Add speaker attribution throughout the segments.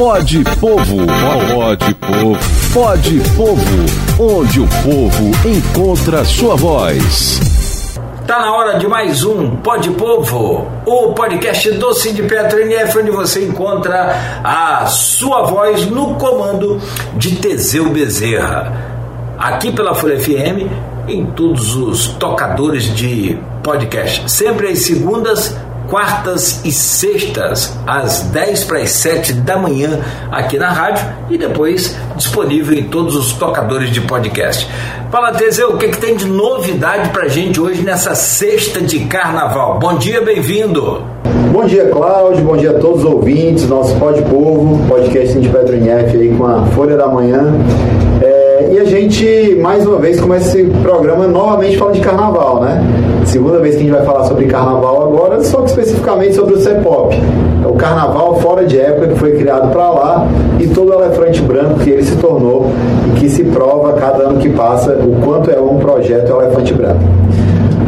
Speaker 1: Pode Povo, pode povo, pode povo, onde o povo encontra sua voz.
Speaker 2: Tá na hora de mais um Pode Povo, o podcast do Cid Petro NF, onde você encontra a sua voz no comando de Teseu Bezerra. Aqui pela Folha FM, em todos os tocadores de podcast, sempre às segundas quartas e sextas, às 10 para as 7 da manhã, aqui na rádio e depois disponível em todos os tocadores de podcast. Fala, Teseu, o que, que tem de novidade para gente hoje nessa sexta de carnaval? Bom dia, bem-vindo!
Speaker 3: Bom dia, Cláudio, bom dia a todos os ouvintes, nosso Pode Povo, podcast de Petro aí com a Folha da Manhã. É, e a gente, mais uma vez, começa esse programa novamente falando de carnaval, né? Segunda vez que a gente vai falar sobre carnaval agora, só que especificamente sobre o CEPOP. É o carnaval fora de época que foi criado para lá e todo o elefante branco que ele se tornou e que se prova cada ano que passa o quanto é um projeto elefante branco.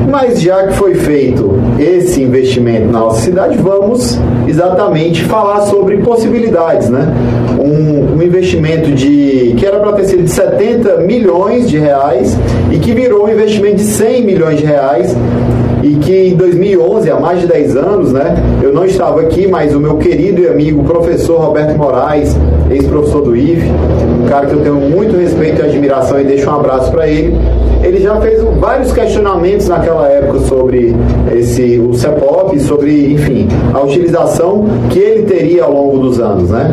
Speaker 3: Mas já que foi feito esse investimento na nossa cidade, vamos exatamente falar sobre possibilidades, né? Um, um investimento de que era para ter sido de 70 milhões de reais e que virou um investimento de 100 milhões de reais e que em 2011, há mais de 10 anos, né, eu não estava aqui, mas o meu querido e amigo professor Roberto Moraes, ex-professor do IFE, um cara que eu tenho muito respeito e admiração e deixo um abraço para ele, ele já fez vários questionamentos naquela época sobre esse o CEPOP, sobre, enfim, a utilização que ele teria ao longo dos anos, né?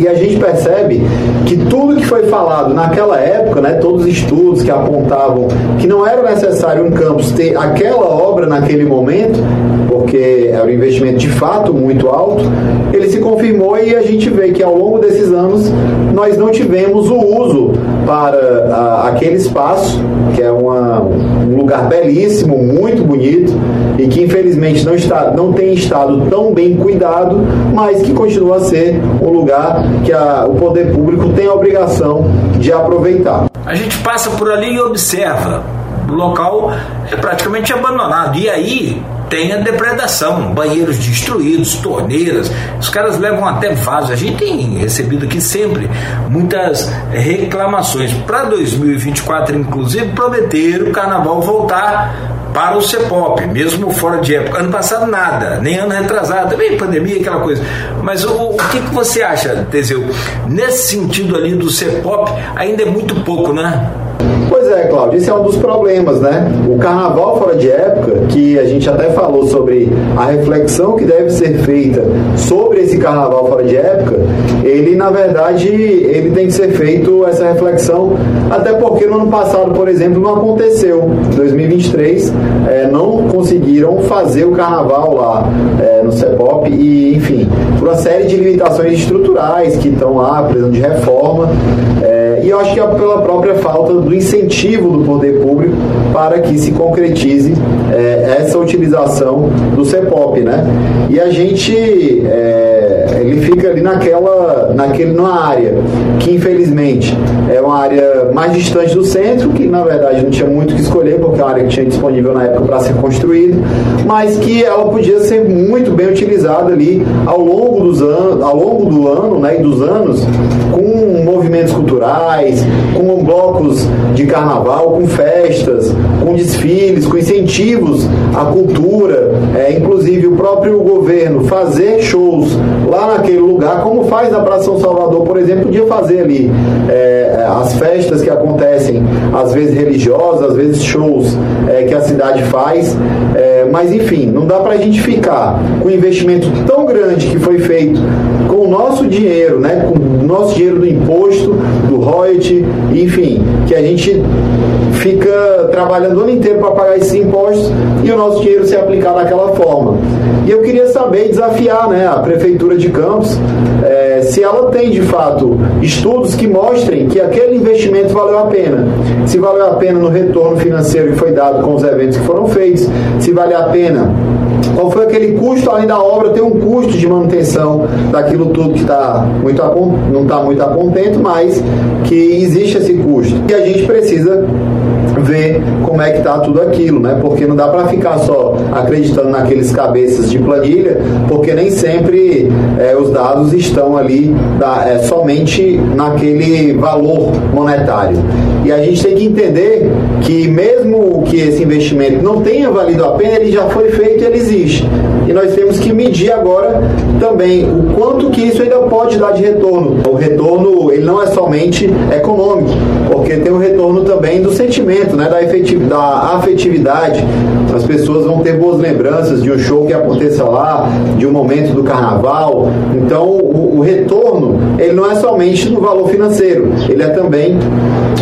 Speaker 3: E a gente percebe que tudo que foi falado naquela época, né, todos os estudos que apontavam que não era necessário um campus ter aquela obra naquele momento, porque era um investimento de fato muito alto, ele se confirmou e a gente vê que ao longo desses anos nós não tivemos o uso para a, aquele espaço, que é uma, um lugar belíssimo, muito bonito e que infelizmente não, está, não tem estado tão bem cuidado, mas que continua a ser um lugar que a, o poder público tem a obrigação de aproveitar.
Speaker 2: A gente passa por ali e observa. O local é praticamente abandonado. E aí tem a depredação, banheiros destruídos, torneiras, os caras levam até vasos. A gente tem recebido aqui sempre muitas reclamações. Para 2024, inclusive, prometeram o carnaval voltar para o CEPOP, mesmo fora de época. Ano passado nada, nem ano retrasado, também pandemia, aquela coisa. Mas o, o que, que você acha, Teseu? Nesse sentido ali do CEPOP, ainda é muito pouco, né?
Speaker 3: Pois é, Cláudio, esse é um dos problemas, né? O carnaval fora de época, que a gente até falou sobre a reflexão que deve ser feita sobre esse carnaval fora de época, ele na verdade ele tem que ser feito essa reflexão, até porque no ano passado, por exemplo, não aconteceu. Em 2023 é, não conseguiram fazer o carnaval lá é, no CEPOP e, enfim, por uma série de limitações estruturais que estão lá, precisando de reforma. É, e eu acho que é pela própria falta do incentivo do poder público para que se concretize é, essa utilização do CEPOP, né? E a gente é, ele fica ali naquela, naquele, numa área que infelizmente é uma área mais distante do centro, que na verdade não tinha muito o que escolher, porque é uma área que tinha disponível na época para ser construída, mas que ela podia ser muito bem utilizada ali ao longo dos anos, ao longo do ano, né, e dos anos, com movimentos culturais, com blocos de carnaval, com festas, com desfiles, com incentivos à cultura, é, inclusive o próprio governo fazer shows lá naquele lugar, como faz na Praça São Salvador, por exemplo, podia fazer ali é, as festas que acontecem, às vezes religiosas, às vezes shows é, que a cidade faz, é, mas enfim, não dá para a gente ficar com um investimento tão grande que foi feito com o nosso dinheiro, né, com o nosso dinheiro do imposto, do royalty, enfim, que a gente fica trabalhando o ano inteiro para pagar esses impostos e o nosso dinheiro ser aplicado daquela forma. E eu queria saber, desafiar né, a Prefeitura de Campos, é, se ela tem de fato estudos que mostrem que aquele investimento valeu a pena. Se valeu a pena no retorno financeiro que foi dado com os eventos que foram feitos, se vale a pena qual foi aquele custo além da obra, tem um custo de manutenção daquilo tudo que tá muito não está muito a contento, mas que existe esse custo. E a gente como é que está tudo aquilo, né? Porque não dá para ficar só acreditando naqueles cabeças de planilha, porque nem sempre é, os dados estão ali da, é, somente naquele valor monetário. E a gente tem que entender que mesmo que esse investimento não tenha valido a pena, ele já foi feito e ele existe. E nós temos que medir agora também o quanto que isso ainda pode dar de retorno. O retorno ele não é somente econômico, porque tem o retorno também do sentimento, né, da, efetiv da afetividade. As pessoas vão ter boas lembranças de um show que aconteça lá, de um momento do carnaval. Então, o, o retorno ele não é somente no valor financeiro, ele é também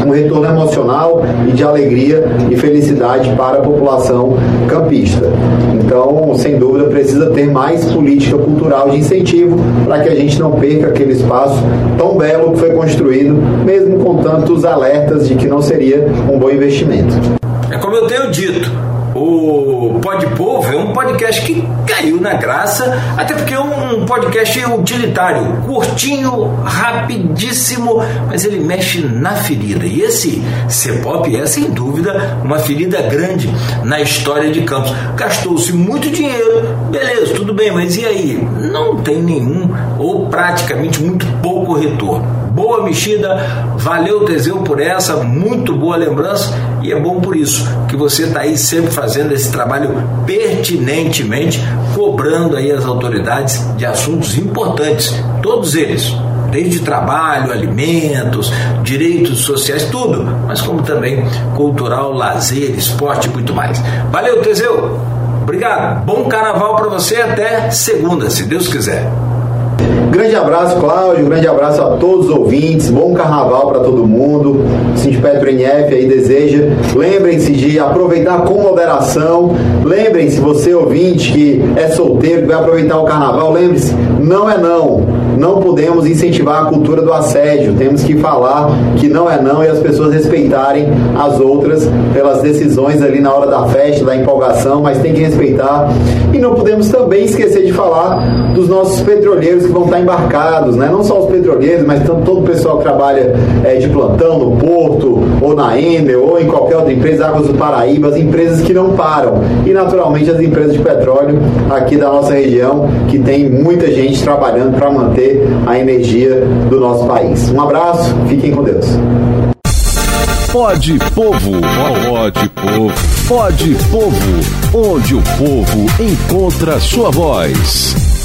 Speaker 3: um retorno emocional e de alegria e felicidade para a população campista. Então, sem dúvida, precisa ter mais política cultural de incentivo para que a gente não perca aquele espaço tão belo que foi construído, mesmo com tantos alertas de que não seria um bom investimento.
Speaker 2: É como eu tenho dito, o Pod Povo é um podcast que caiu na graça, até porque é um podcast utilitário, curtinho, rapidíssimo, mas ele mexe na ferida. E esse CEPOP é, sem dúvida, uma ferida grande na história de Campos. Gastou-se muito dinheiro, beleza, tudo bem, mas e aí? Não tem nenhum, ou praticamente muito pouco retorno boa mexida, valeu Teseu por essa, muito boa lembrança e é bom por isso que você está aí sempre fazendo esse trabalho pertinentemente, cobrando aí as autoridades de assuntos importantes, todos eles, desde trabalho, alimentos, direitos sociais, tudo, mas como também cultural, lazer, esporte e muito mais. Valeu, Teseu! Obrigado, bom carnaval para você até segunda, se Deus quiser.
Speaker 3: Grande abraço, Cláudio. Grande abraço a todos os ouvintes. Bom carnaval para todo mundo. Sindipetro NF aí deseja. Lembrem-se de aproveitar com moderação. Lembrem-se, você ouvinte que é solteiro, que vai aproveitar o carnaval, lembre-se, não é não não podemos incentivar a cultura do assédio. Temos que falar que não é não e as pessoas respeitarem as outras pelas decisões ali na hora da festa, da empolgação, mas tem que respeitar. E não podemos também esquecer de falar dos nossos petroleiros que vão estar embarcados, né? não só os petroleiros, mas todo o pessoal que trabalha é, de plantão no porto, ou na Enel, ou em qualquer outra empresa, Águas do Paraíba, as empresas que não param. E naturalmente as empresas de petróleo aqui da nossa região, que tem muita gente trabalhando para manter a energia do nosso país. Um abraço, fiquem com Deus.
Speaker 1: Pode Povo, pode Povo, pode Povo, onde o povo encontra sua voz.